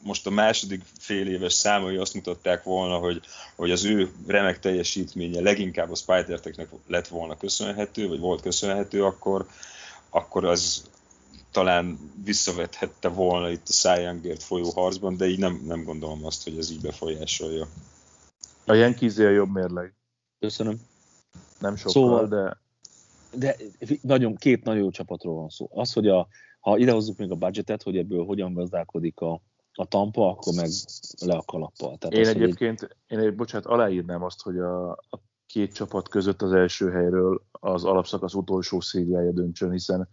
most a második fél éves számai azt mutatták volna, hogy, hogy az ő remek teljesítménye leginkább a spider lett volna köszönhető, vagy volt köszönhető, akkor, akkor az talán visszavethette volna itt a Cy folyó harcban, de így nem, nem gondolom azt, hogy ez így befolyásolja. A Yankees a jobb mérleg. Köszönöm. Nem sokkal, szóval, de de nagyon, két nagyon jó csapatról van szó. Az, hogy a, ha idehozzuk még a budgetet, hogy ebből hogyan gazdálkodik a, a tampa, akkor meg le a kalappal. Tehát én az, egyébként, én egy, bocsánat, aláírnám azt, hogy a, a két csapat között az első helyről az alapszakasz utolsó szériája döntsön, hiszen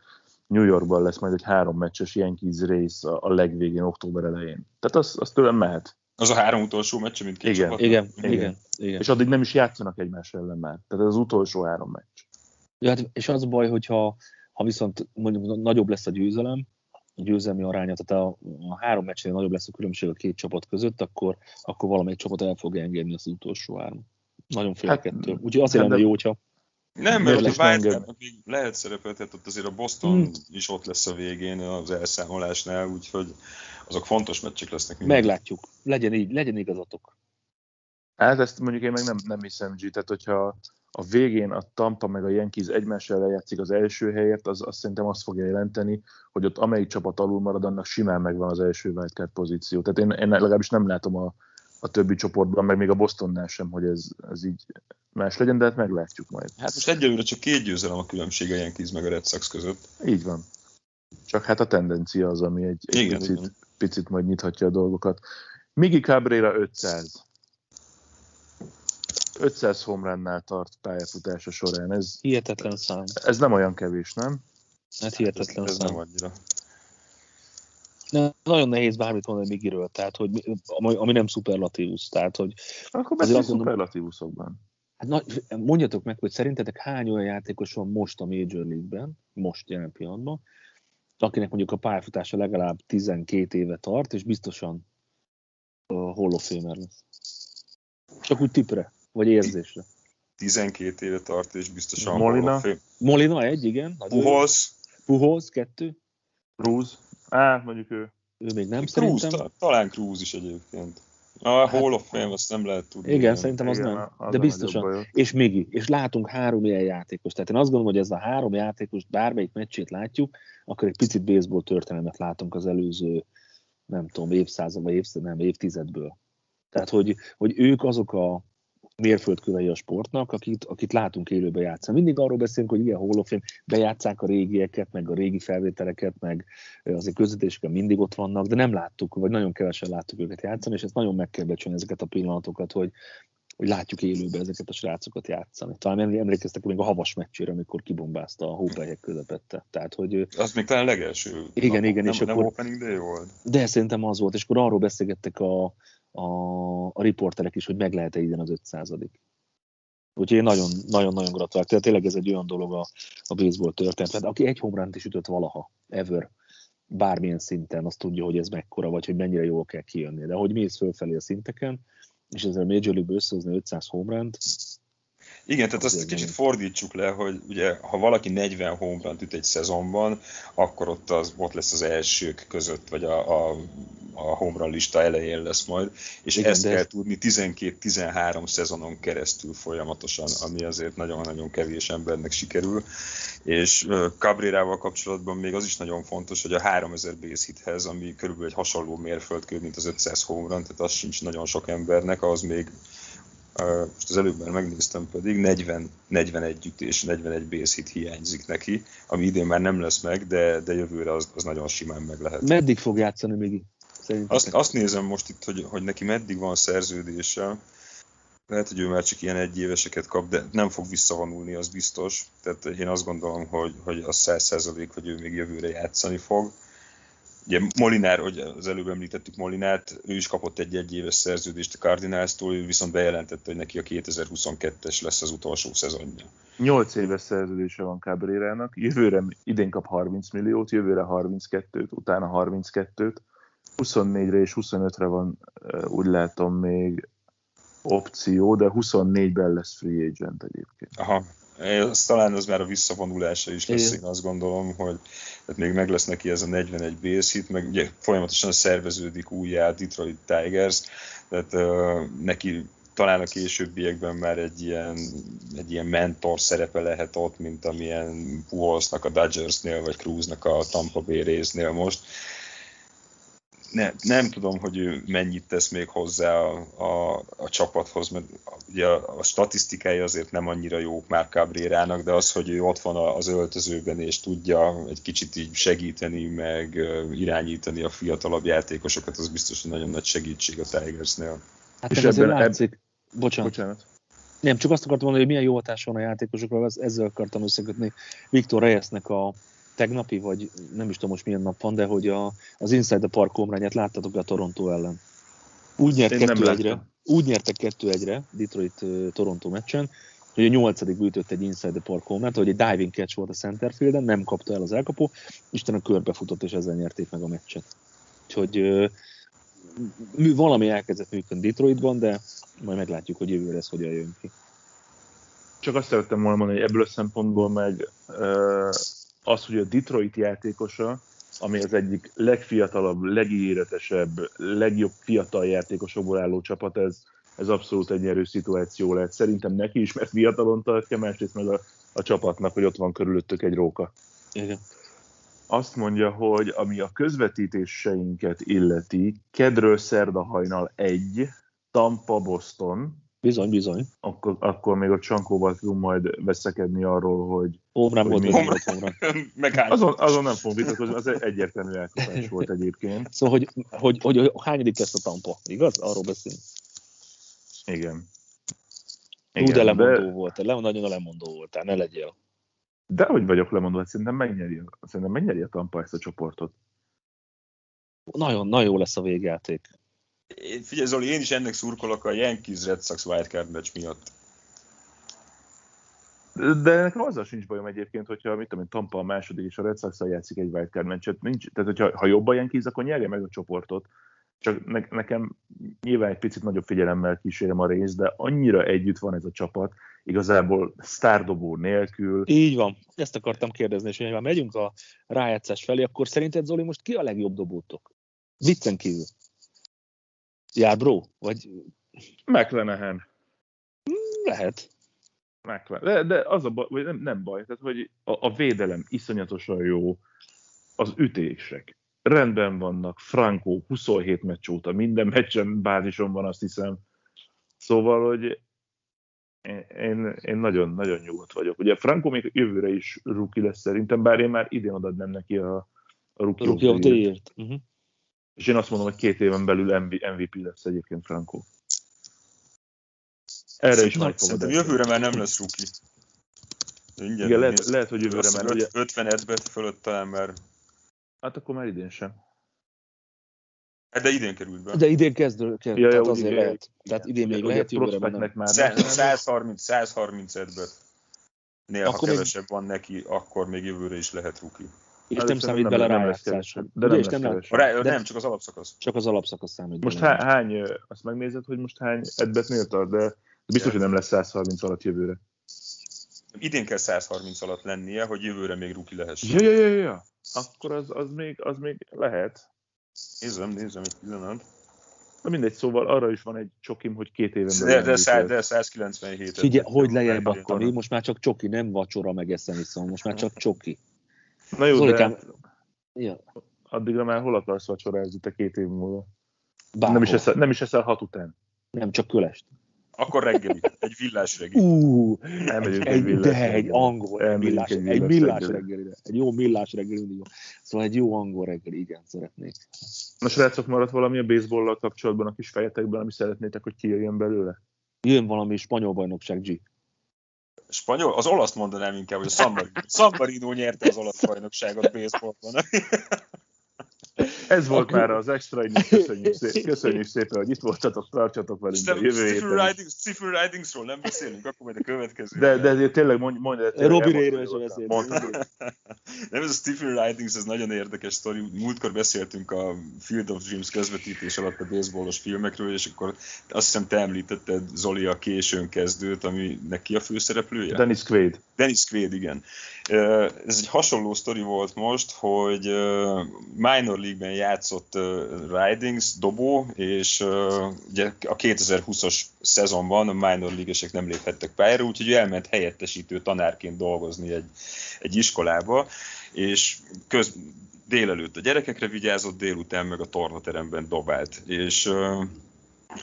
New Yorkban lesz majd egy három meccses Yankees rész a, a legvégén, október elején. Tehát az, az tőlem mehet. Az a három utolsó meccs, mint két Igen. Igen, igen, igen. igen. És addig nem is játszanak egymás ellen már. Tehát ez az utolsó három meccs. Ja, hát, és az baj, hogyha ha viszont mondjuk nagyobb lesz a győzelem, a győzelmi aránya, tehát a, a három meccsnél nagyobb lesz a különbség a két csapat között, akkor, akkor valamelyik csapat el fog engedni az utolsó három. Nagyon félek Hát, ettől. Úgyhogy azért de- lenne jó, hogyha Nem, mert ott a ne Wildcardnak még lehet szerepeltet, ott azért a Boston Hmm. is ott lesz a végén az elszámolásnál, úgyhogy azok fontos meccsek lesznek. mindig. meglátjuk. Legyen így, legyen igazatok. Hát ezt mondjuk én meg nem, nem hiszem, G. Tehát hogyha a végén a Tampa meg a Yankees egymás ellen játszik az első helyért, az azt szerintem azt fogja jelenteni, hogy ott amelyik csapat alul marad, annak simán megvan az első wildcard pozíció. Tehát én, én legalábbis nem látom a, a többi csoportban, meg még a Bostonnál sem, hogy ez, ez így más legyen, de hát meglátjuk majd. Hát most egyelőre csak két győzelem a különbség a Yankees meg a Red Sox között. Így van. Csak hát a tendencia az, ami egy, egy Igen, picit, igen. picit majd nyithatja a dolgokat. Migi Cabrera 500. 500 homránnál tart pályafutása során. Ez, Hihetetlen szám. ez nem olyan kevés, nem? Hát hihetetlen Ez, ez nem szám. annyira. Nagyon nehéz bármit mondani Migiről, tehát, hogy mi- ami, nem szuperlatívusz. Tehát, hogy Akkor beszélj szuperlatívuszokban. hát na, mondjatok meg, hogy szerintetek hány olyan játékos van most a Major League-ben, most jelen pillanatban, akinek mondjuk a pályafutása legalább 12 éve tart, és biztosan uh, Hall of Famer lesz. Csak úgy tipre, vagy érzésre. 12 éve tart, és biztosan Molina? Hall of Fame. Molina egy, igen. Pujols, Pujols kettő. Cruz. Á, mondjuk ő. Ő még nem Cruz, szerintem. ta- talán Cruz is egyébként. A Hall of Fame, azt nem lehet tudni. Igen, szerintem az Igen, nem. az De biztosan. És Migi. És látunk három ilyen játékos. Tehát én azt gondolom, hogy ez a három játékos, bármelyik meccsét látjuk, akkor egy picit baseball történelmet látunk az előző, nem tudom, évszázad, vagy évszázad, nem, évtizedből. Tehát, hogy, hogy ők azok a mérföldkövei a sportnak, akit, akit látunk élőben játszani. Mindig arról beszélünk, hogy of Fame, bejátszák a régieket, meg a régi felvételeket, meg azért közvetéseken mindig ott vannak, de nem láttuk, vagy nagyon kevesen láttuk őket játszani, és ezt nagyon meg kell becsülni ezeket a pillanatokat, hogy, hogy látjuk élőben ezeket a srácokat játszani. Talán emlé- emlékeztek még a havas meccsére, amikor kibombázta a hópelyek közepette. Tehát, hogy Az még talán legelső. Igen, nap, igen, nem, és nem akkor- opening day volt. de szerintem az volt, és akkor arról beszélgettek a, a, a riporterek is, hogy meg lehet-e idén az 500 Úgyhogy én nagyon, nagyon, gratulálok. Tehát tényleg ez egy olyan dolog a, a baseball történet. Tehát aki egy homránt is ütött valaha, ever, bármilyen szinten, azt tudja, hogy ez mekkora, vagy hogy mennyire jól kell kijönni. De hogy mész fölfelé a szinteken, és ezzel a Major League összehozni 500 homránt, Igen, tehát azt kicsit fordítsuk le, hogy ugye, ha valaki 40 home üt egy szezonban, akkor ott, az, ott lesz az elsők között, vagy a, a, a home lista elején lesz majd, és Igen, ezt de kell tudni 12-13 szezonon keresztül folyamatosan, ami azért nagyon-nagyon kevés embernek sikerül. És ö, Cabrérával kapcsolatban még az is nagyon fontos, hogy a 3000 base hithez, ami körülbelül egy hasonló mérföldkő, mint az 500 home run, tehát az sincs nagyon sok embernek, az még most az előbb már megnéztem pedig, 40, 41 ütés, 41 base hit hiányzik neki, ami idén már nem lesz meg, de, de jövőre az, az nagyon simán meg lehet. meddig fog játszani még? Azt, azt nézem most itt, hogy, hogy neki meddig van szerződése. Lehet, hogy ő már csak ilyen egyéveseket kap, de nem fog visszavonulni, az biztos. Tehát én azt gondolom, hogy, hogy az 100% hogy ő még jövőre játszani fog. Ugye Molinár, hogy az előbb említettük Molinát, ő is kapott egy egyéves szerződést a Cardinals-tól, ő viszont bejelentette, hogy neki a 2022-es lesz az utolsó szezonja. 8 éves szerződése van Cabrérának, jövőre idén kap 30 milliót, jövőre 32-t, utána 32-t, 24-re és 25-re van, ö, úgy látom még opció, de 24-ben lesz free agent egyébként. Aha, ez, talán az már a visszavonulása is lesz, Igen. én azt gondolom, hogy tehát még meg lesz neki ez a 41 base hit, meg ugye folyamatosan szerveződik újjá Detroit Tigers, tehát uh, neki talán a későbbiekben már egy ilyen, egy ilyen mentor szerepe lehet ott, mint amilyen Puholsnak a Dodgersnél, vagy Cruznak a Tampa Bay résznél most. Ne, nem tudom, hogy ő mennyit tesz még hozzá a, a, a csapathoz, mert ugye a, a statisztikái azért nem annyira jók már Cabrérának, de az, hogy ő ott van az öltözőben és tudja egy kicsit így segíteni, meg irányítani a fiatalabb játékosokat, az biztos, hogy nagyon nagy segítség a Tigersnél. Hát És ebben- látszik. Bocsánat. Bocsánat. Nem, csak azt akartam mondani, hogy milyen jó hatás van a játékosokra, ezzel akartam összekötni Viktor Reyesnek a tegnapi, vagy nem is tudom most milyen nap van, de hogy a, az Inside the Park homrányát láttatok a Toronto ellen. Úgy nyert Én nem 2 1 láttam. úgy nyertek 2 1 Detroit-Toronto meccsen, hogy a nyolcadik ütött egy Inside the Park homránt, hogy egy diving catch volt a centerfielden, nem kapta el az elkapó, Isten körbefutott, és ezzel nyerték meg a meccset. Úgyhogy valami elkezdett működni Detroitban, de majd meglátjuk, hogy jövőre ez hogyan jön ki. Csak azt szerettem volna mondani, hogy ebből a szempontból meg az, hogy a Detroit játékosa, ami az egyik legfiatalabb, legígéretesebb, legjobb fiatal játékosokból álló csapat, ez, ez abszolút egy nyerő szituáció lehet. Szerintem neki is, mert fiatalon tartja, másrészt meg a, a csapatnak, hogy ott van körülöttük egy róka. Igen. Azt mondja, hogy ami a közvetítéseinket illeti, kedről szerda hajnal egy, Tampa, Boston, Bizony, bizony. akkor, akkor még a Csankóval tudunk majd veszekedni arról, hogy Homrán Hogy volt, mi? vagy nem volt homrán. Meg hány azon, azon nem fogunk vitatkozni, az egy egyértelmű elkapás volt egyébként. Szóval, hogy, hogy, hogy, hogy hányadik lesz a tampa, igaz? Arról beszélünk. Igen. Úgy de lemondó de, volt, le, nagyon lemondó voltál, ne legyél. de hogy vagyok lemondva, hát szerintem megnyeri, szerintem megnyeri a Tampa ezt a csoportot. Nagyon, nagyon jó lesz a végjáték. Én, figyelj Zoli, én is ennek szurkolok a Yankees Red Sox wildcard meccs miatt. De nekem azzal sincs bajom egyébként, hogyha mit tudom én, Tampa a második és a Red sox játszik egy wildcard meccset. Nincs, tehát, hogyha ha jobban Yankees, akkor nyerje meg a csoportot. Csak ne, nekem nyilván egy picit nagyobb figyelemmel kísérem a részt, de annyira együtt van ez a csapat, igazából sztárdobó nélkül. Így van, ezt akartam kérdezni, és hogy ha megyünk a rájátszás felé, akkor szerinted Zoli most ki a legjobb dobótok? Viccen kívül. Jár bro? Vagy McLenahan. lehet. McLaren. De, de az a baj, vagy nem, nem baj, tehát hogy a, a védelem iszonyatosan jó, az ütések rendben vannak, Franco 27 meccs óta, minden meccsen bázison van, azt hiszem. Szóval, hogy én, én, nagyon, nagyon nyugodt vagyok. Ugye Franco még jövőre is rookie lesz szerintem, bár én már idén adnám neki a, a rookie, Rookie of the. Year-t. Uh-huh. És én azt mondom, hogy két éven belül MV, MVP lesz egyébként Franco. Erre is nagy Szerintem jövőre már nem lesz rookie. Ingyen Igen, lehet, lehet, hogy jövőre már. hiszem, Ugye, 50 edbet fölött talán már. hát akkor már idén sem. Hát De idén került be. De idén kezdő, kezd, Ja, tehát azért igen. lehet. Tehát idén még Ugye lehet, jövőre már nem. már nem. 130, 130 edbet. Néha, ha Akkor még- kevesebb van neki, akkor még jövőre is lehet rookie. És Hát nem számít nem- bele nem lesz rájátszásra. kevesebb. De nem és lesz nem. A rá, De- Nem, csak az alapszakasz. csak az alapszakasz számít. Most há- hány, azt megnézed, hogy most hány edbetnél tart, de biztos, hogy nem lesz 130 alatt jövőre. Idén kell 130 alatt lennie, hogy jövőre még rookie lehessen. Ja, ja, ja, ja. Akkor az, az, még, az még lehet. Nézem, nézem egy pillanat. Na mindegy, szóval arra is van egy csokim, hogy két éven belül de, szá- lesz. de 197 Figyelj, hogy lejjebb akkor, most már csak csoki, nem vacsora meg eszem iszom, most már csak csoki. Na jó, Zolikám, de ja, addigra már hol akarsz vacsorázni te két év múlva? bárhol. Nem is, eszel, nem is eszel hat után. nem csak kölest. Akkor reggeli. Egy villás reggeli. Ú, Elmegyünk egy, villás de egy angol, egy millás, egy egy villás millás reggelire. reggelire. Egy jó millás reggeli jó. Szóval egy jó angol reggeli, igen, szeretnék. Na srácok, maradt valami a baseballlal kapcsolatban a kis fejetekben, ami szeretnétek, hogy kijöjjön belőle? Jön valami spanyol bajnokság, G. Spanyol? Az olasz mondanám inkább, hogy a San Marino, San Marino nyerte az olasz bajnokságot baseballban. Ez volt már az extra. Köszönjük, szépen, köszönjük szépen, hogy itt voltatok, tartsatok velünk a Nem, jövő Stephen, héten. Ridings, Stephen Ridingsról nem beszélünk, akkor majd a következő. De, de ezért tényleg mondj, mondj el, Robi Rayről hogy sem. Nem, ez a Stephen Ridings, ez nagyon érdekes sztori. Múltkor beszéltünk a Field of Dreams közvetítés alatt a baseballos filmekről, és akkor azt hiszem te említetted Zoli a későn kezdőt, ami neki a főszereplője? Dennis Quaid. Dennis Quaid, igen. Ez egy hasonló sztori volt most, hogy minor league-ben játszott Ridings dobó, és ugye a 2020-as szezonban a minor league nem léphettek pályára, úgyhogy elment helyettesítő tanárként dolgozni egy, egy iskolába, és köz, délelőtt a gyerekekre vigyázott, délután meg a tornateremben dobált. És uh,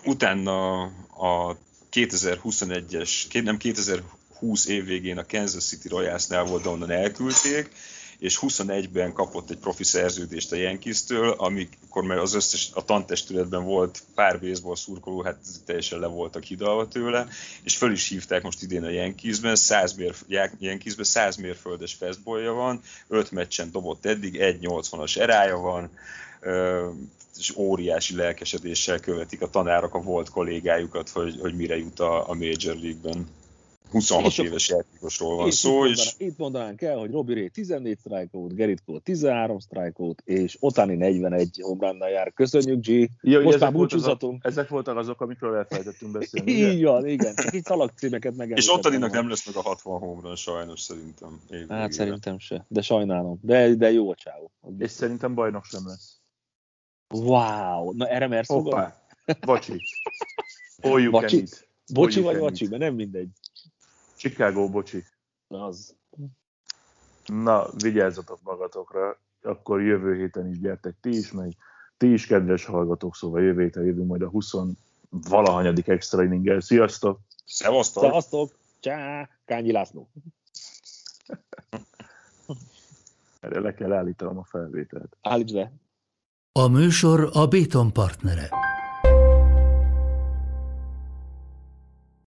utána a 2021-es, nem 2000, 20 év végén a Kansas City Royalsnál volt, de onnan elküldték, és 21-ben kapott egy profi szerződést a Yankees-től, amikor már az összes, a tantestületben volt pár baseball szurkoló, hát teljesen le voltak hidalva tőle, és föl is hívták most idén a Yankeesben, 100 mérf- Yankeesben 100 mérföldes fastballja van, 5 meccsen dobott eddig, 1.80-as erája van, és óriási lelkesedéssel követik a tanárok a volt kollégájukat, hogy, hogy mire jut a, a Major League-ben. 26 és éves játékosról van szó. Itt, és... itt mondanánk el, hogy Robbie Ray 14 strikeout, Gerrit Cole 13 strikeout, és Otani 41 homránnal jár. Köszönjük, G. Ja, Most már búcsúzatunk. Ezek voltak azok, amikről elfelejtettünk beszélni. Így van, igen. Csak itt szalagcímeket meg. És Otaninak nem lesz meg a 60 homrán, sajnos szerintem. Én hát szerintem se, de sajnálom. De, de jó a csávó. És szerintem bajnok sem lesz. Wow, na erre mersz Hoppá, bocsi. All you Bocsi? Bocsi vagy vacsi, mert nem mindegy. Chicago, bocsi. Az. Na, vigyázzatok magatokra, akkor jövő héten is gyertek ti is, meg ti is kedves hallgatók, szóval jövő héten jövünk majd a 20 valahanyadik extra inninggel. Sziasztok! Szevasztok! Szevasztok! Csá! Kányi László! Erre le kell állítanom a felvételt. Állítsd be! A műsor a Béton partnere.